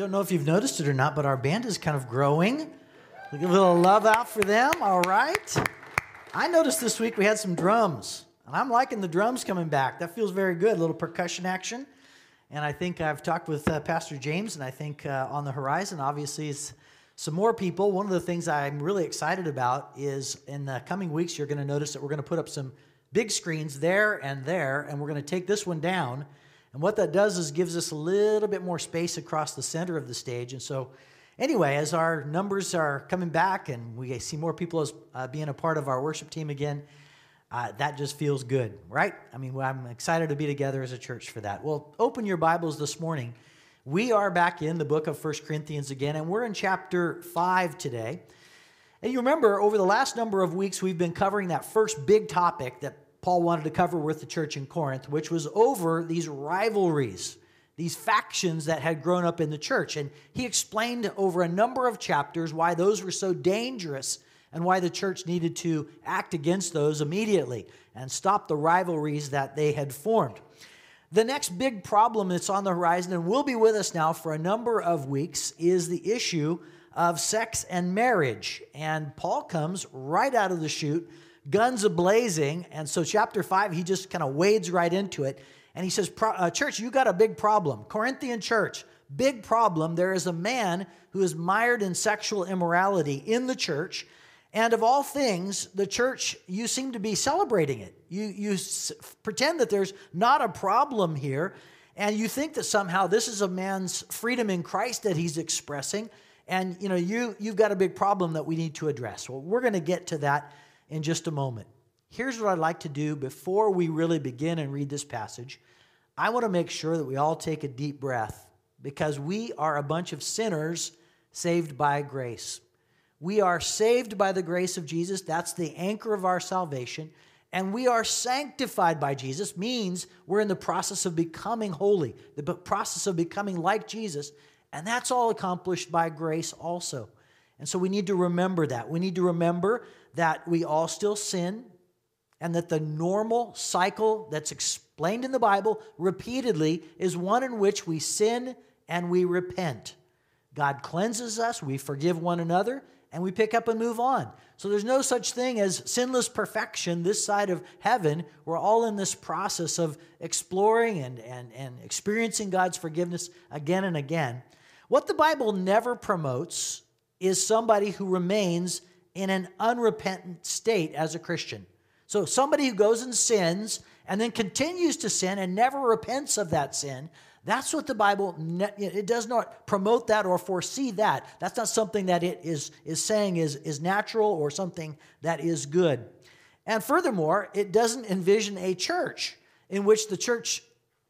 Don't know if you've noticed it or not, but our band is kind of growing. We give a little love out for them, all right? I noticed this week we had some drums, and I'm liking the drums coming back. That feels very good, a little percussion action. And I think I've talked with uh, Pastor James, and I think uh, on the horizon, obviously, is some more people. One of the things I'm really excited about is in the coming weeks, you're going to notice that we're going to put up some big screens there and there, and we're going to take this one down and what that does is gives us a little bit more space across the center of the stage. And so, anyway, as our numbers are coming back and we see more people as uh, being a part of our worship team again, uh, that just feels good, right? I mean, I'm excited to be together as a church for that. Well, open your Bibles this morning. We are back in the book of First Corinthians again, and we're in chapter 5 today. And you remember, over the last number of weeks, we've been covering that first big topic that Paul wanted to cover with the church in Corinth, which was over these rivalries, these factions that had grown up in the church. And he explained over a number of chapters why those were so dangerous and why the church needed to act against those immediately and stop the rivalries that they had formed. The next big problem that's on the horizon and will be with us now for a number of weeks is the issue of sex and marriage. And Paul comes right out of the chute guns a blazing. And so, chapter five, he just kind of wades right into it. And he says, uh, Church, you got a big problem. Corinthian church, big problem. There is a man who is mired in sexual immorality in the church. And of all things, the church, you seem to be celebrating it. You, you s- pretend that there's not a problem here. And you think that somehow this is a man's freedom in Christ that he's expressing. And you know, you, you've got a big problem that we need to address. Well, we're going to get to that in just a moment. Here's what I'd like to do before we really begin and read this passage. I want to make sure that we all take a deep breath because we are a bunch of sinners saved by grace. We are saved by the grace of Jesus. That's the anchor of our salvation. And we are sanctified by Jesus, means we're in the process of becoming holy, the process of becoming like Jesus. And that's all accomplished by grace also. And so we need to remember that. We need to remember that we all still sin and that the normal cycle that's explained in the Bible repeatedly is one in which we sin and we repent. God cleanses us, we forgive one another, and we pick up and move on. So there's no such thing as sinless perfection this side of heaven. We're all in this process of exploring and, and, and experiencing God's forgiveness again and again. What the Bible never promotes is somebody who remains in an unrepentant state as a Christian. So, somebody who goes and sins and then continues to sin and never repents of that sin, that's what the Bible, it does not promote that or foresee that. That's not something that it is, is saying is, is natural or something that is good. And furthermore, it doesn't envision a church in which the church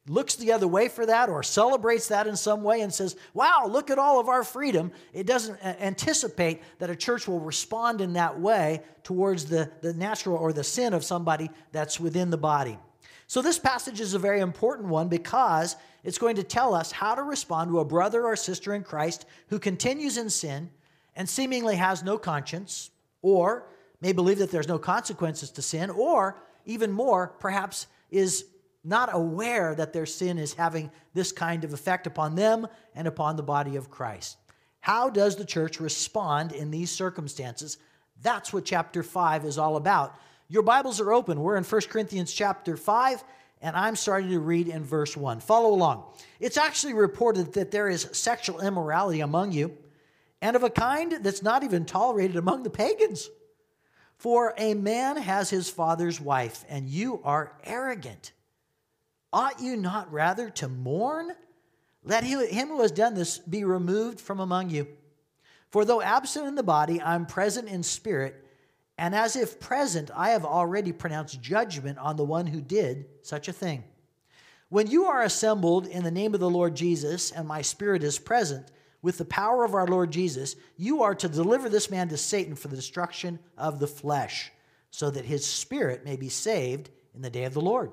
looks the other way for that or celebrates that in some way and says, wow, look at all of our freedom, it doesn't anticipate that a church will respond in that way towards the, the natural or the sin of somebody that's within the body. So, this passage is a very important one because it's going to tell us how to respond to a brother or sister in Christ who continues in sin and seemingly has no conscience, or may believe that there's no consequences to sin, or even more, perhaps is not aware that their sin is having this kind of effect upon them and upon the body of Christ. How does the church respond in these circumstances? That's what chapter 5 is all about. Your Bibles are open. We're in 1 Corinthians chapter 5, and I'm starting to read in verse 1. Follow along. It's actually reported that there is sexual immorality among you, and of a kind that's not even tolerated among the pagans. For a man has his father's wife, and you are arrogant. Ought you not rather to mourn? Let him who has done this be removed from among you. For though absent in the body, I'm present in spirit, and as if present, I have already pronounced judgment on the one who did such a thing. When you are assembled in the name of the Lord Jesus, and my spirit is present, with the power of our Lord Jesus, you are to deliver this man to Satan for the destruction of the flesh, so that his spirit may be saved in the day of the Lord.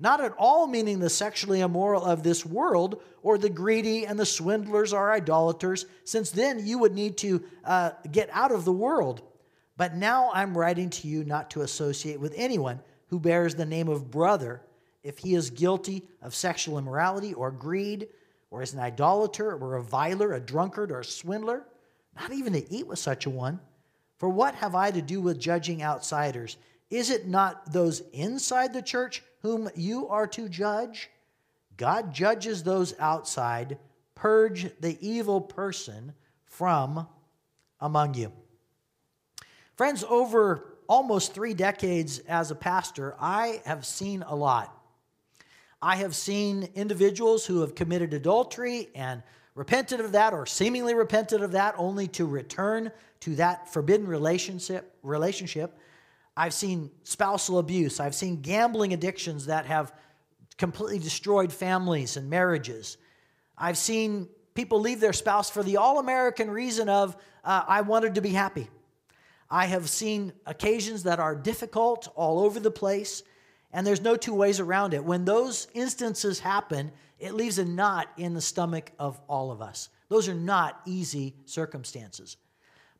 not at all meaning the sexually immoral of this world or the greedy and the swindlers are idolaters, since then you would need to uh, get out of the world. But now I'm writing to you not to associate with anyone who bears the name of brother if he is guilty of sexual immorality or greed, or is an idolater, or a viler, a drunkard, or a swindler, not even to eat with such a one. For what have I to do with judging outsiders? Is it not those inside the church whom you are to judge? God judges those outside. Purge the evil person from among you. Friends, over almost three decades as a pastor, I have seen a lot. I have seen individuals who have committed adultery and repented of that or seemingly repented of that only to return to that forbidden relationship relationship i've seen spousal abuse i've seen gambling addictions that have completely destroyed families and marriages i've seen people leave their spouse for the all-american reason of uh, i wanted to be happy i have seen occasions that are difficult all over the place and there's no two ways around it. When those instances happen, it leaves a knot in the stomach of all of us. Those are not easy circumstances.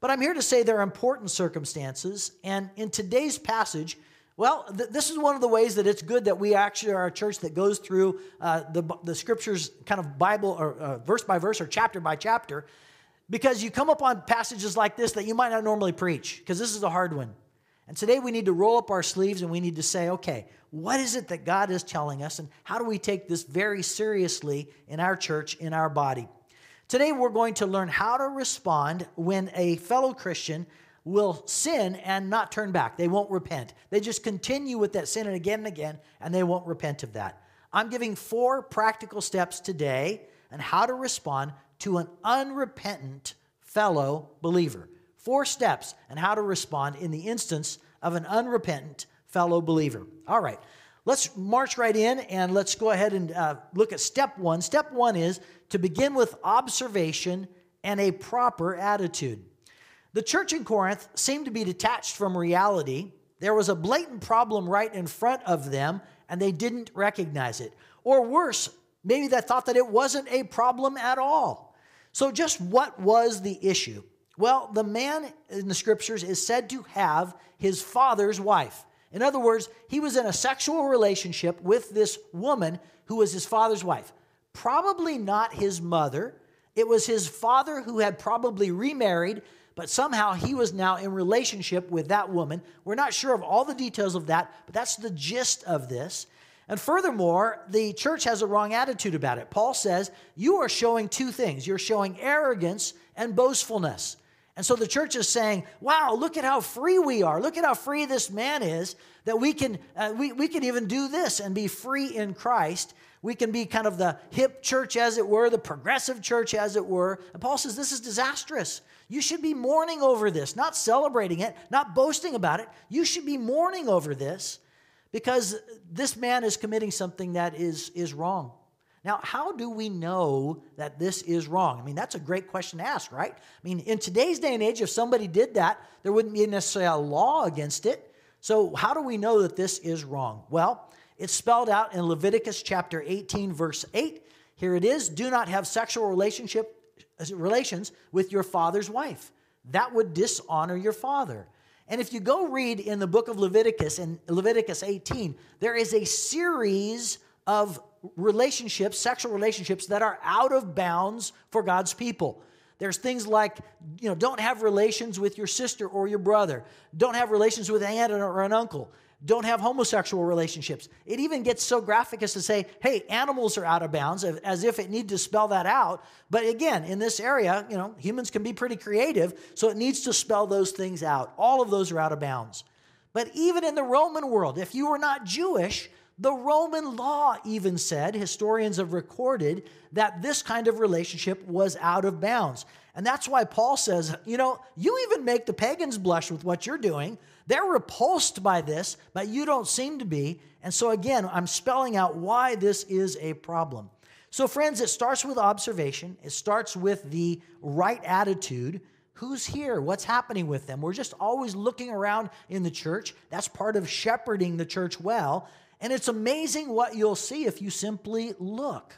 But I'm here to say they're important circumstances. And in today's passage, well, th- this is one of the ways that it's good that we actually are a church that goes through uh, the, the scriptures kind of Bible or uh, verse by verse or chapter by chapter, because you come up on passages like this that you might not normally preach, because this is a hard one. And today we need to roll up our sleeves and we need to say, okay, what is it that God is telling us, and how do we take this very seriously in our church, in our body? Today we're going to learn how to respond when a fellow Christian will sin and not turn back. They won't repent. They just continue with that sin and again and again, and they won't repent of that. I'm giving four practical steps today on how to respond to an unrepentant fellow believer. Four steps on how to respond in the instance of an unrepentant fellow believer. All right, let's march right in and let's go ahead and uh, look at step one. Step one is to begin with observation and a proper attitude. The church in Corinth seemed to be detached from reality. There was a blatant problem right in front of them, and they didn't recognize it. Or worse, maybe they thought that it wasn't a problem at all. So, just what was the issue? Well, the man in the scriptures is said to have his father's wife. In other words, he was in a sexual relationship with this woman who was his father's wife. Probably not his mother. It was his father who had probably remarried, but somehow he was now in relationship with that woman. We're not sure of all the details of that, but that's the gist of this. And furthermore, the church has a wrong attitude about it. Paul says, You are showing two things you're showing arrogance and boastfulness. And so the church is saying, wow, look at how free we are. Look at how free this man is that we can, uh, we, we can even do this and be free in Christ. We can be kind of the hip church, as it were, the progressive church, as it were. And Paul says this is disastrous. You should be mourning over this, not celebrating it, not boasting about it. You should be mourning over this because this man is committing something that is, is wrong. Now, how do we know that this is wrong? I mean, that's a great question to ask, right? I mean, in today's day and age, if somebody did that, there wouldn't be necessarily a law against it. So, how do we know that this is wrong? Well, it's spelled out in Leviticus chapter 18, verse 8. Here it is Do not have sexual relationship, relations with your father's wife. That would dishonor your father. And if you go read in the book of Leviticus, in Leviticus 18, there is a series of relationships, sexual relationships that are out of bounds for God's people. There's things like, you know, don't have relations with your sister or your brother. Don't have relations with an aunt or an uncle. Don't have homosexual relationships. It even gets so graphic as to say, hey, animals are out of bounds, as if it needs to spell that out. But again, in this area, you know, humans can be pretty creative, so it needs to spell those things out. All of those are out of bounds. But even in the Roman world, if you were not Jewish, the Roman law even said, historians have recorded, that this kind of relationship was out of bounds. And that's why Paul says, you know, you even make the pagans blush with what you're doing. They're repulsed by this, but you don't seem to be. And so, again, I'm spelling out why this is a problem. So, friends, it starts with observation, it starts with the right attitude. Who's here? What's happening with them? We're just always looking around in the church. That's part of shepherding the church well. And it's amazing what you'll see if you simply look.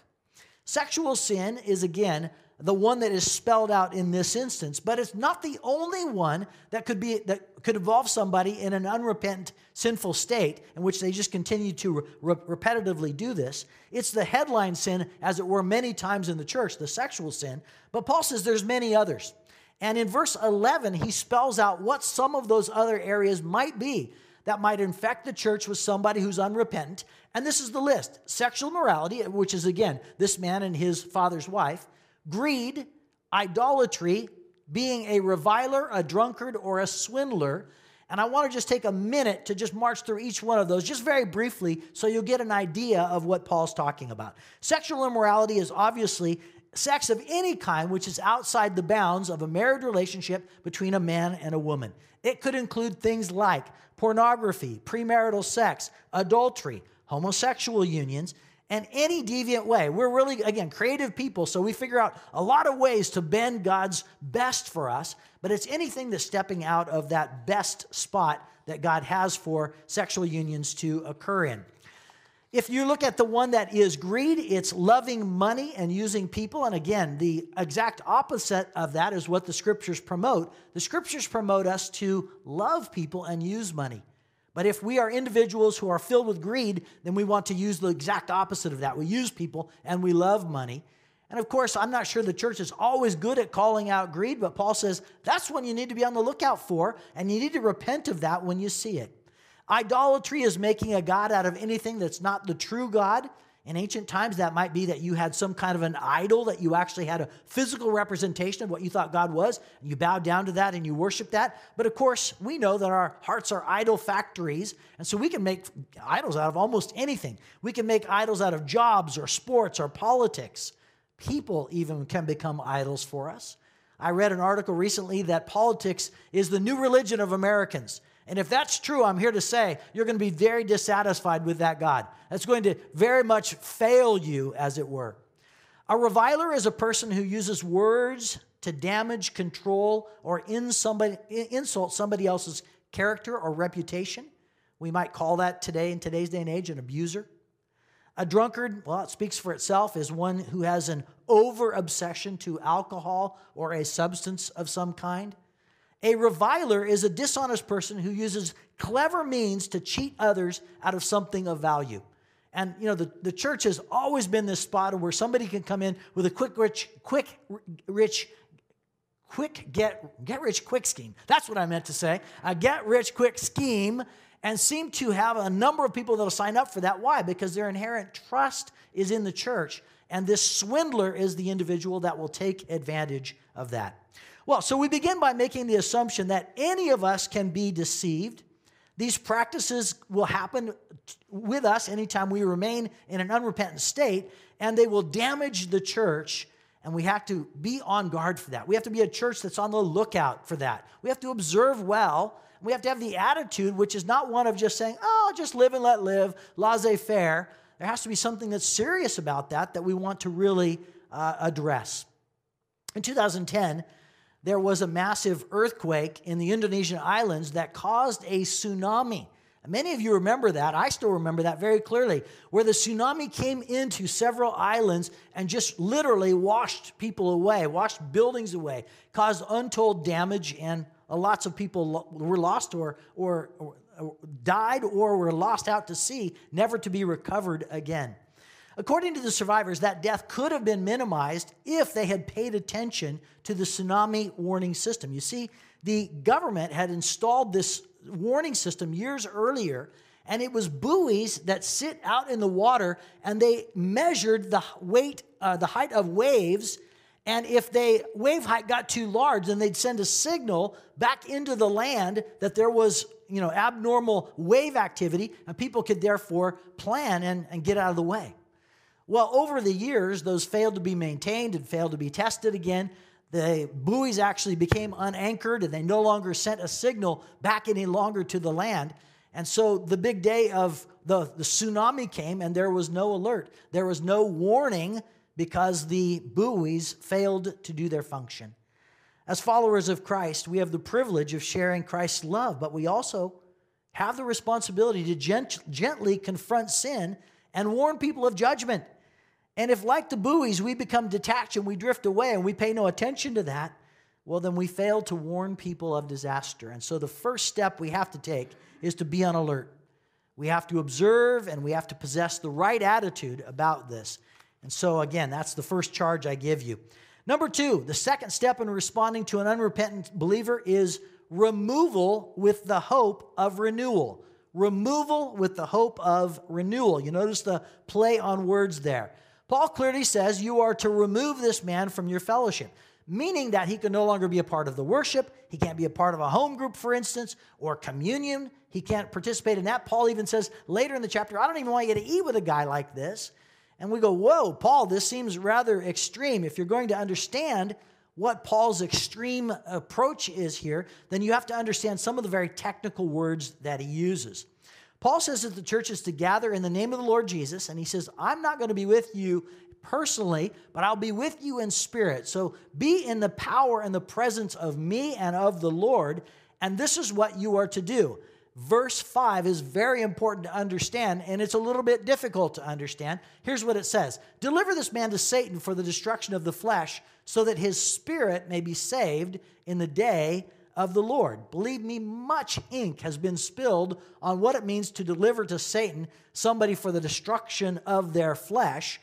Sexual sin is, again, the one that is spelled out in this instance, but it's not the only one that could be that could involve somebody in an unrepentant sinful state in which they just continue to re- repetitively do this. It's the headline sin as it were many times in the church, the sexual sin, but Paul says there's many others. And in verse 11 he spells out what some of those other areas might be that might infect the church with somebody who's unrepentant. And this is the list. Sexual morality, which is again this man and his father's wife greed, idolatry, being a reviler, a drunkard, or a swindler. And I want to just take a minute to just march through each one of those, just very briefly, so you'll get an idea of what Paul's talking about. Sexual immorality is obviously sex of any kind which is outside the bounds of a married relationship between a man and a woman. It could include things like pornography, premarital sex, adultery, homosexual unions, and any deviant way. We're really, again, creative people, so we figure out a lot of ways to bend God's best for us, but it's anything that's stepping out of that best spot that God has for sexual unions to occur in. If you look at the one that is greed, it's loving money and using people. And again, the exact opposite of that is what the scriptures promote. The scriptures promote us to love people and use money. But if we are individuals who are filled with greed, then we want to use the exact opposite of that. We use people and we love money. And of course, I'm not sure the church is always good at calling out greed, but Paul says that's one you need to be on the lookout for, and you need to repent of that when you see it. Idolatry is making a God out of anything that's not the true God. In ancient times, that might be that you had some kind of an idol, that you actually had a physical representation of what you thought God was, and you bowed down to that and you worship that. But of course, we know that our hearts are idol factories, and so we can make idols out of almost anything. We can make idols out of jobs or sports or politics. People even can become idols for us. I read an article recently that politics is the new religion of Americans. And if that's true, I'm here to say you're going to be very dissatisfied with that God. That's going to very much fail you, as it were. A reviler is a person who uses words to damage, control, or insult somebody else's character or reputation. We might call that today, in today's day and age, an abuser. A drunkard, well, it speaks for itself, is one who has an over obsession to alcohol or a substance of some kind. A reviler is a dishonest person who uses clever means to cheat others out of something of value. And you know, the, the church has always been this spot where somebody can come in with a quick rich, quick rich, quick get get rich quick scheme. That's what I meant to say. A get rich quick scheme and seem to have a number of people that'll sign up for that. Why? Because their inherent trust is in the church. And this swindler is the individual that will take advantage of that. Well, so we begin by making the assumption that any of us can be deceived. These practices will happen with us anytime we remain in an unrepentant state, and they will damage the church. And we have to be on guard for that. We have to be a church that's on the lookout for that. We have to observe well. We have to have the attitude, which is not one of just saying, oh, just live and let live, laissez faire. There has to be something that's serious about that that we want to really uh, address. In 2010, there was a massive earthquake in the Indonesian islands that caused a tsunami. Many of you remember that. I still remember that very clearly, where the tsunami came into several islands and just literally washed people away, washed buildings away, caused untold damage, and lots of people were lost or, or, or died or were lost out to sea, never to be recovered again. According to the survivors, that death could have been minimized if they had paid attention to the tsunami warning system. You see, the government had installed this warning system years earlier, and it was buoys that sit out in the water, and they measured the weight, uh, the height of waves. And if the wave height got too large, then they'd send a signal back into the land that there was, you know, abnormal wave activity, and people could therefore plan and, and get out of the way. Well, over the years, those failed to be maintained and failed to be tested again. The buoys actually became unanchored and they no longer sent a signal back any longer to the land. And so the big day of the, the tsunami came and there was no alert. There was no warning because the buoys failed to do their function. As followers of Christ, we have the privilege of sharing Christ's love, but we also have the responsibility to gent- gently confront sin and warn people of judgment. And if, like the buoys, we become detached and we drift away and we pay no attention to that, well, then we fail to warn people of disaster. And so the first step we have to take is to be on alert. We have to observe and we have to possess the right attitude about this. And so, again, that's the first charge I give you. Number two, the second step in responding to an unrepentant believer is removal with the hope of renewal. Removal with the hope of renewal. You notice the play on words there. Paul clearly says you are to remove this man from your fellowship, meaning that he can no longer be a part of the worship. He can't be a part of a home group, for instance, or communion. He can't participate in that. Paul even says later in the chapter, I don't even want you to eat with a guy like this. And we go, Whoa, Paul, this seems rather extreme. If you're going to understand what Paul's extreme approach is here, then you have to understand some of the very technical words that he uses. Paul says that the church is to gather in the name of the Lord Jesus, and he says, I'm not going to be with you personally, but I'll be with you in spirit. So be in the power and the presence of me and of the Lord, and this is what you are to do verse 5 is very important to understand, and it's a little bit difficult to understand. Here's what it says Deliver this man to Satan for the destruction of the flesh, so that his spirit may be saved in the day of the Lord. Believe me, much ink has been spilled on what it means to deliver to Satan somebody for the destruction of their flesh.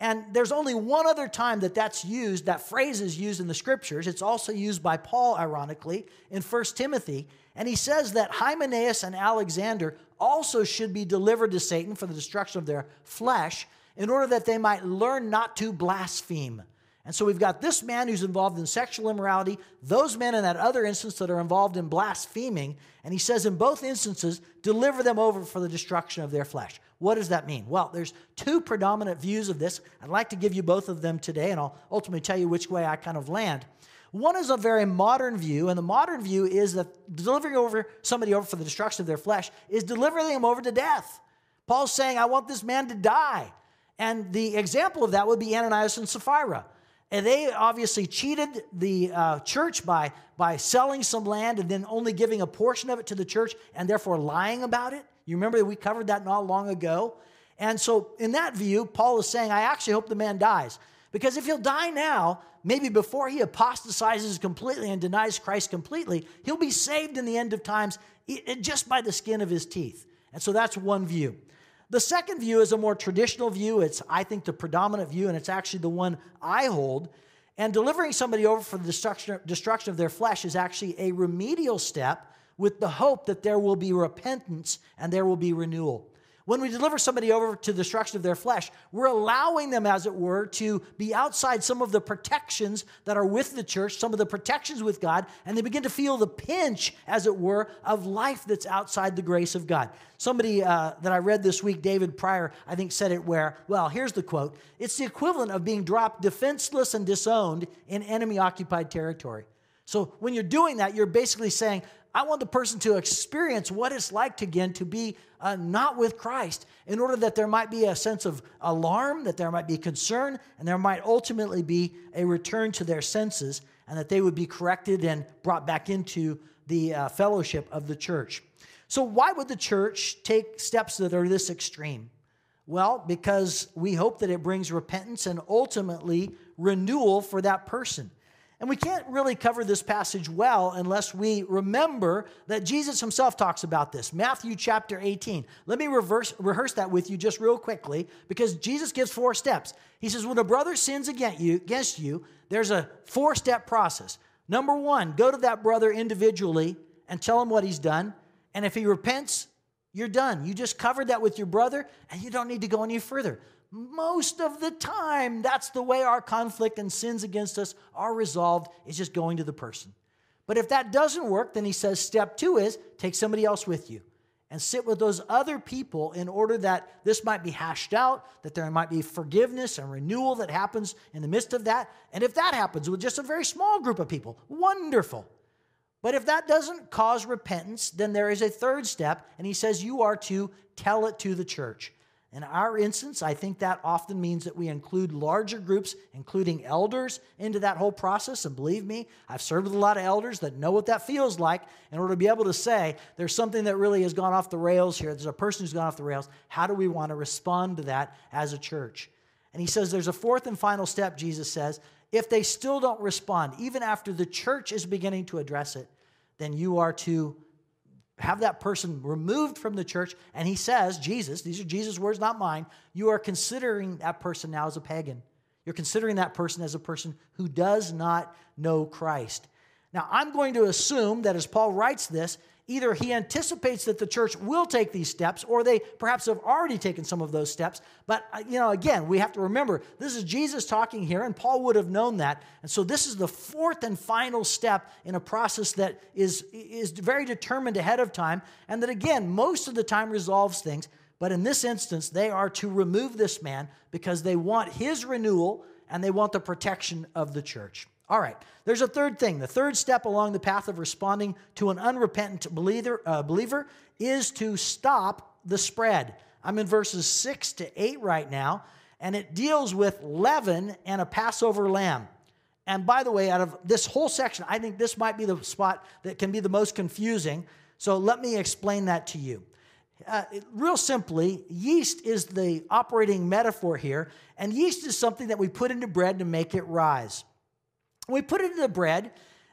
And there's only one other time that that's used, that phrase is used in the scriptures. It's also used by Paul, ironically, in 1 Timothy. And he says that Hymenaeus and Alexander also should be delivered to Satan for the destruction of their flesh in order that they might learn not to blaspheme. And so we've got this man who's involved in sexual immorality, those men in that other instance that are involved in blaspheming. And he says in both instances, deliver them over for the destruction of their flesh. What does that mean? Well, there's two predominant views of this. I'd like to give you both of them today, and I'll ultimately tell you which way I kind of land. One is a very modern view, and the modern view is that delivering over somebody over for the destruction of their flesh is delivering them over to death. Paul's saying, I want this man to die. And the example of that would be Ananias and Sapphira. And they obviously cheated the uh, church by, by selling some land and then only giving a portion of it to the church and therefore lying about it. You remember that we covered that not long ago? And so, in that view, Paul is saying, I actually hope the man dies. Because if he'll die now, maybe before he apostatizes completely and denies Christ completely, he'll be saved in the end of times just by the skin of his teeth. And so that's one view. The second view is a more traditional view. It's, I think, the predominant view, and it's actually the one I hold. And delivering somebody over for the destruction, of their flesh is actually a remedial step with the hope that there will be repentance and there will be renewal. When we deliver somebody over to the destruction of their flesh, we're allowing them, as it were, to be outside some of the protections that are with the church, some of the protections with God, and they begin to feel the pinch, as it were, of life that's outside the grace of God. Somebody uh, that I read this week, David Prior, I think said it where, well, here's the quote it's the equivalent of being dropped defenseless and disowned in enemy occupied territory. So when you're doing that, you're basically saying, I want the person to experience what it's like to, again to be uh, not with Christ in order that there might be a sense of alarm, that there might be concern, and there might ultimately be a return to their senses, and that they would be corrected and brought back into the uh, fellowship of the church. So, why would the church take steps that are this extreme? Well, because we hope that it brings repentance and ultimately renewal for that person. And we can't really cover this passage well unless we remember that Jesus himself talks about this. Matthew chapter 18. Let me reverse, rehearse that with you just real quickly because Jesus gives four steps. He says, when a brother sins against you, against you there's a four step process. Number one, go to that brother individually and tell him what he's done. And if he repents, you're done. You just covered that with your brother and you don't need to go any further. Most of the time, that's the way our conflict and sins against us are resolved, is just going to the person. But if that doesn't work, then he says step two is take somebody else with you and sit with those other people in order that this might be hashed out, that there might be forgiveness and renewal that happens in the midst of that. And if that happens with just a very small group of people, wonderful. But if that doesn't cause repentance, then there is a third step, and he says you are to tell it to the church. In our instance, I think that often means that we include larger groups, including elders, into that whole process. And believe me, I've served with a lot of elders that know what that feels like in order to be able to say, there's something that really has gone off the rails here. There's a person who's gone off the rails. How do we want to respond to that as a church? And he says there's a fourth and final step, Jesus says. If they still don't respond, even after the church is beginning to address it, then you are to have that person removed from the church. And he says, Jesus, these are Jesus' words, not mine, you are considering that person now as a pagan. You're considering that person as a person who does not know Christ. Now, I'm going to assume that as Paul writes this, either he anticipates that the church will take these steps or they perhaps have already taken some of those steps. But uh, you know again we have to remember this is jesus talking here and paul would have known that. And so this is the fourth and final step in a process that is is very determined ahead of time and that again most of the time resolves things. But in this instance they are to remove this man because they want his renewal and they want the protection of the church all right, there's a third thing. The third step along the path of responding to an unrepentant believer, uh, believer is to stop the spread. I'm in verses 6 to 8 right now, and it deals with leaven and a Passover lamb. And by the way, out of this whole section, I think this might be the spot that can be the most confusing. So let me explain that to you. Uh, real simply, yeast is the operating metaphor here, and yeast is something that we put into bread to make it rise. We put it in the bread,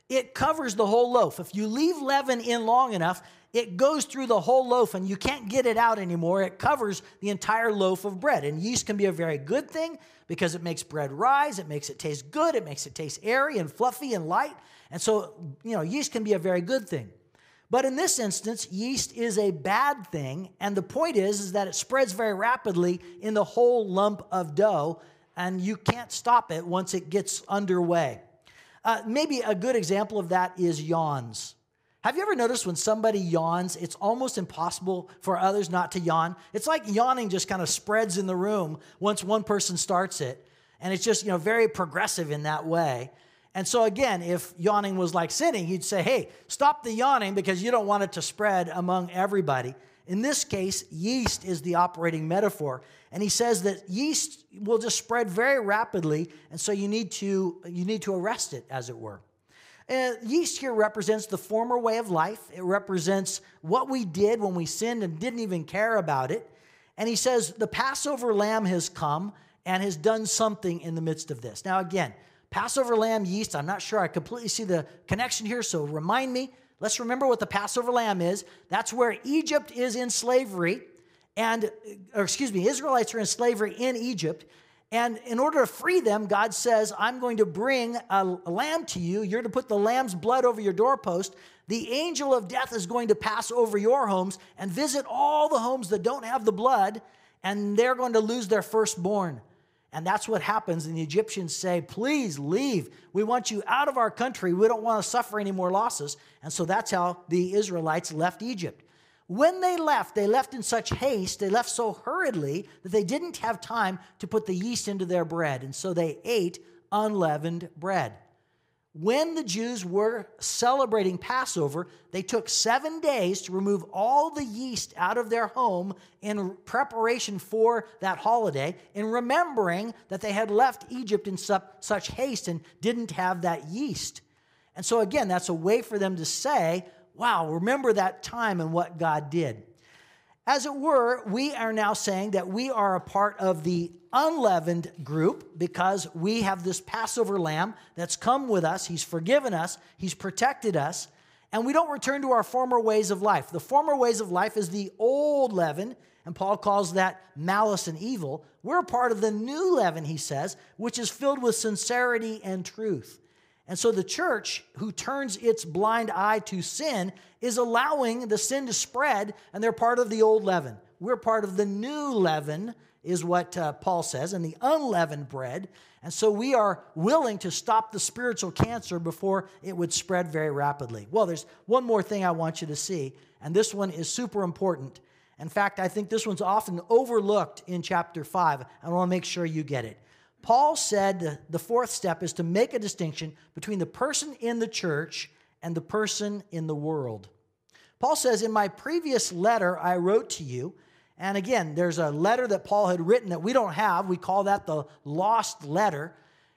it covers the whole loaf. If you leave leaven in long enough, it goes through the whole loaf and you can't get it out anymore. It covers the entire loaf of bread. And yeast can be a very good thing because it makes bread rise, it makes it taste good, it makes it taste airy and fluffy and light. And so, you know, yeast can be a very good thing. But in this instance, yeast is a bad thing. And the point is, is that it spreads very rapidly in the whole lump of dough, and you can't stop it once it gets underway. Uh, maybe a good example of that is yawns. Have you ever noticed when somebody yawns, it's almost impossible for others not to yawn? It's like yawning just kind of spreads in the room once one person starts it. And it's just, you know, very progressive in that way. And so, again, if yawning was like sinning, you'd say, hey, stop the yawning because you don't want it to spread among everybody. In this case, yeast is the operating metaphor. And he says that yeast will just spread very rapidly, and so you need to, you need to arrest it, as it were. Uh, yeast here represents the former way of life. It represents what we did when we sinned and didn't even care about it. And he says the Passover lamb has come and has done something in the midst of this. Now, again, Passover lamb yeast, I'm not sure I completely see the connection here, so remind me. Let's remember what the Passover lamb is. That's where Egypt is in slavery and, or excuse me, Israelites are in slavery in Egypt. And in order to free them, God says, I'm going to bring a, lamb to you. You're to put the lamb's blood over your doorpost. The angel of death is going to pass over your homes and visit all the homes that don't have the blood, and they're going to lose their firstborn. And that's what happens. And the Egyptians say, Please leave. We want you out of our country. We don't want to suffer any more losses. And so that's how the Israelites left Egypt. When they left, they left in such haste, they left so hurriedly that they didn't have time to put the yeast into their bread. And so they ate unleavened bread. When the Jews were celebrating Passover, they took seven days to remove all the yeast out of their home in preparation for that holiday, in remembering that they had left Egypt in such haste and didn't have that yeast. And so, again, that's a way for them to say, wow, remember that time and what God did. As it were, we are now saying that we are a part of the unleavened group because we have this Passover lamb that's come with us. He's forgiven us, He's protected us, and we don't return to our former ways of life. The former ways of life is the old leaven, and Paul calls that malice and evil. We're part of the new leaven, he says, which is filled with sincerity and truth. And so the church, who turns its blind eye to sin, is allowing the sin to spread, and they're part of the old leaven. We're part of the new leaven, is what uh, Paul says, and the unleavened bread. And so we are willing to stop the spiritual cancer before it would spread very rapidly. Well, there's one more thing I want you to see, and this one is super important. In fact, I think this one's often overlooked in chapter 5. I want to make sure you get it. Paul said the fourth step is to make a distinction between the person in the church and the person in the world. Paul says, In my previous letter I wrote to you, And again, there's a letter that Paul had written that we don't have. We call that the lost letter.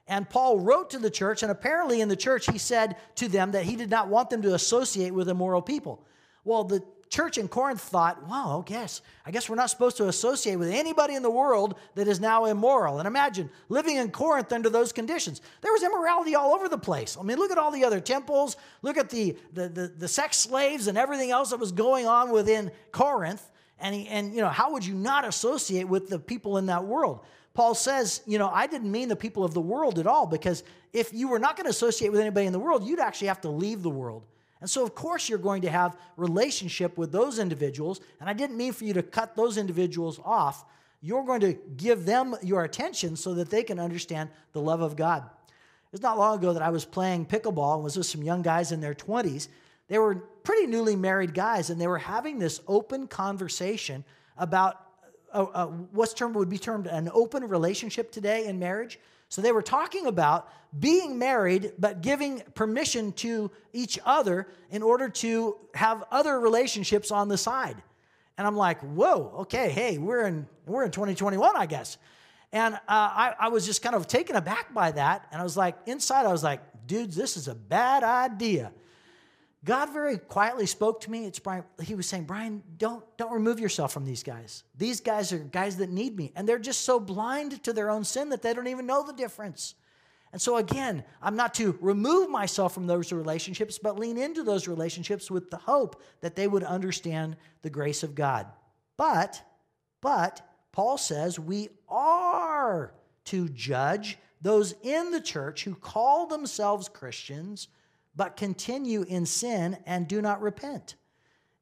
And Paul wrote to the church, and apparently in the church, he said to them that he did not want them to associate with immoral people. Well, the church in Corinth thought, wow, oh, guess I guess we're not supposed to associate with anybody in the world that is now immoral. And imagine living in Corinth under those conditions. There was immorality all over the place. I mean, look at all the other temples, look at the, the, the, the sex slaves and everything else that was going on within Corinth. And, he, and, you know, how would you not associate with the people in that world? Paul says, you know, I didn't mean the people of the world at all, because if you were not going to associate with anybody in the world, you'd actually have to leave the world. And so, of course, you're going to have relationship with those individuals. And I didn't mean for you to cut those individuals off. You're going to give them your attention so that they can understand the love of God. It's not long ago that I was playing pickleball and was with some young guys in their 20s. They were pretty newly married guys, and they were having this open conversation about uh, uh, what's termed would be termed an open relationship today in marriage. So they were talking about being married, but giving permission to each other in order to have other relationships on the side. And I'm like, whoa, okay, hey, we're in we're in 2021, I guess. And uh, I, I was just kind of taken aback by that. And I was like, inside, I was like, dudes, this is a bad idea. God very quietly spoke to me. It's Brian. He was saying, Brian, don't, don't remove yourself from these guys. These guys are guys that need me. And they're just so blind to their own sin that they don't even know the difference. And so, again, I'm not to remove myself from those relationships, but lean into those relationships with the hope that they would understand the grace of God. But, but, Paul says we are to judge those in the church who call themselves Christians but continue in sin and do not repent.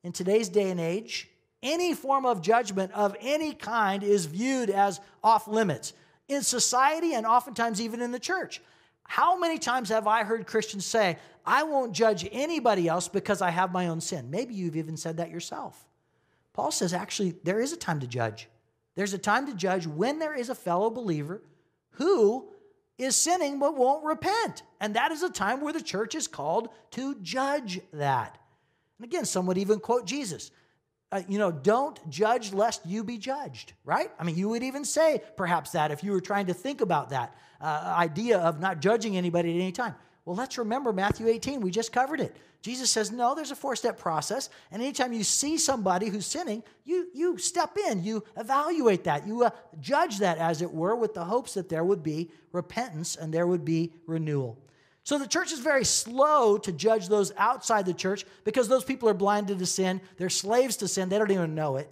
In today's day and age, any form of judgment of any kind is viewed as off limits in society and oftentimes even in the church. How many times have I heard Christians say, I won't judge anybody else because I have my own sin? Maybe you've even said that yourself. Paul says, actually, there is a time to judge. There's a time to judge when there is a fellow believer who is sinning but won't repent. And that is a time where the church is called to judge that. And again, some would even quote Jesus. Uh, you know, don't judge lest you be judged, right? I mean, you would even say perhaps that if you were trying to think about that uh, idea of not judging anybody at any time. Well, let's remember Matthew 18. We just covered it. Jesus says, no, there's a four step process. And anytime you see somebody who's sinning, you, you step in, you evaluate that, you uh, judge that, as it were, with the hopes that there would be repentance and there would be renewal. So the church is very slow to judge those outside the church because those people are blinded to sin. They're slaves to sin. They don't even know it.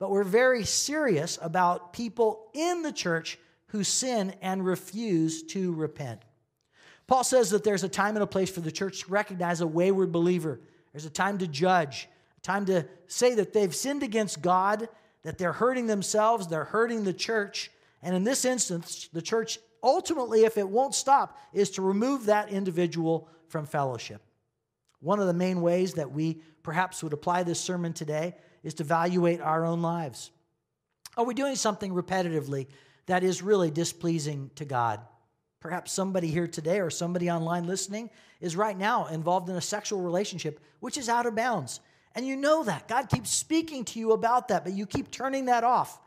But we're very serious about people in the church who sin and refuse to repent. Paul says that there's a time and a place for the church to recognize a wayward believer. There's a time to judge, a time to say that they've sinned against God, that they're hurting themselves, they're hurting the church. And in this instance, the church ultimately, if it won't stop, is to remove that individual from fellowship. One of the main ways that we perhaps would apply this sermon today is to evaluate our own lives. Are we doing something repetitively that is really displeasing to God? Perhaps somebody here today or somebody online listening is right now involved in a sexual relationship which is out of bounds. And you know that. God keeps speaking to you about that, but you keep turning that off.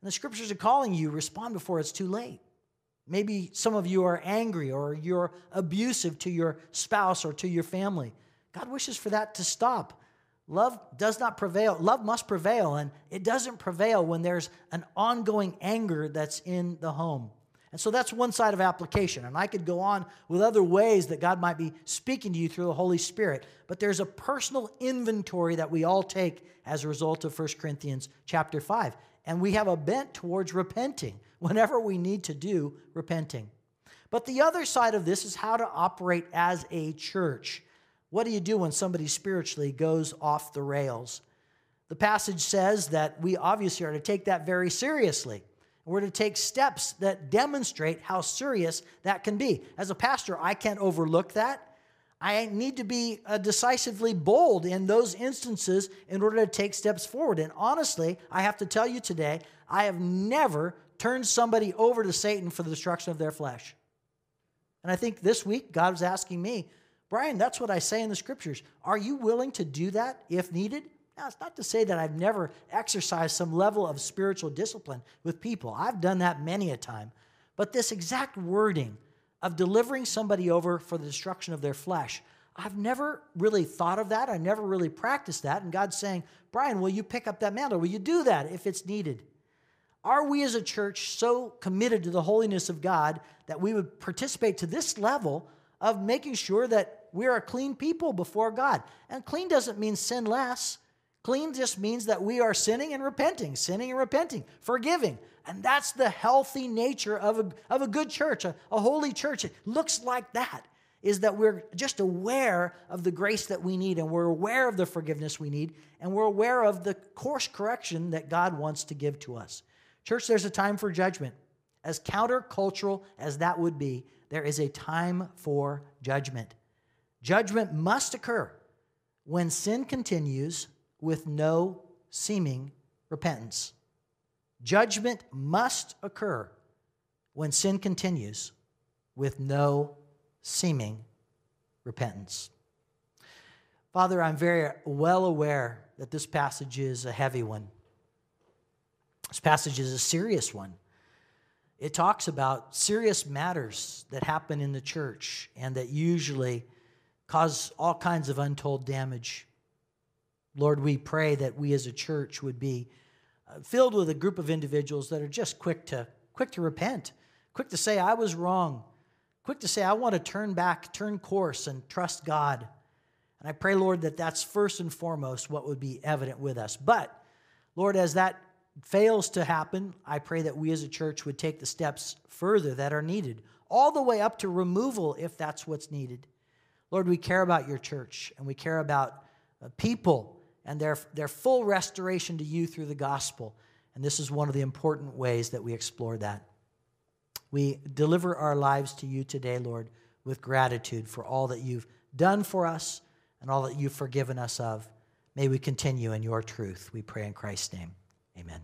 And the scriptures are calling you, respond before it's too late. Maybe some of you are angry or you're abusive to your spouse or to your family. God wishes for that to stop. Love does not prevail. Love must prevail, and it doesn't prevail when there's an ongoing anger that's in the home. And so that's one side of application. And I could go on with other ways that God might be speaking to you through the Holy Spirit. But there's a personal inventory that we all take as a result of 1 Corinthians chapter 5. And we have a bent towards repenting whenever we need to do repenting. But the other side of this is how to operate as a church. What do you do when somebody spiritually goes off the rails? The passage says that we obviously are to take that very seriously. We're to take steps that demonstrate how serious that can be. As a pastor, I can't overlook that. I need to be uh, decisively bold in those instances in order to take steps forward. And honestly, I have to tell you today, I have never turned somebody over to Satan for the destruction of their flesh. And I think this week, God was asking me, Brian, that's what I say in the scriptures. Are you willing to do that if needed? Now, it's not to say that I've never exercised some level of spiritual discipline with people. I've done that many a time. But this exact wording of delivering somebody over for the destruction of their flesh, I've never really thought of that. I never really practiced that. And God's saying, Brian, will you pick up that mantle? Will you do that if it's needed? Are we as a church so committed to the holiness of God that we would participate to this level of making sure that we're a clean people before God? And clean doesn't mean sin less. Clean just means that we are sinning and repenting, sinning and repenting, forgiving. And that's the healthy nature of a, of a good church, a, a holy church. It looks like that is that we're just aware of the grace that we need and we're aware of the forgiveness we need and we're aware of the course correction that God wants to give to us. Church, there's a time for judgment. As countercultural as that would be, there is a time for judgment. Judgment must occur when sin continues with no seeming repentance. Judgment must occur when sin continues with no seeming repentance. Father, I'm very well aware that this passage is a heavy one. This passage is a serious one. It talks about serious matters that happen in the church and that usually cause all kinds of untold damage. Lord, we pray that we as a church would be uh, filled with a group of individuals that are just quick to quick to repent, quick to say I was wrong, quick to say I want to turn back, turn course and trust God. And I pray, Lord, that that's first and foremost what would be evident with us. But Lord, as that fails to happen, I pray that we as a church would take the steps further that are needed, all the way up to removal if that's what's needed. Lord, we care about your church and we care about uh, people and their, their full restoration to you through the gospel. And this is one of the important ways that we explore that. We deliver our lives to you today, Lord, with gratitude for all that you've done for us and all that you've forgiven us of. May we continue in your truth. We pray in Christ's name. Amen.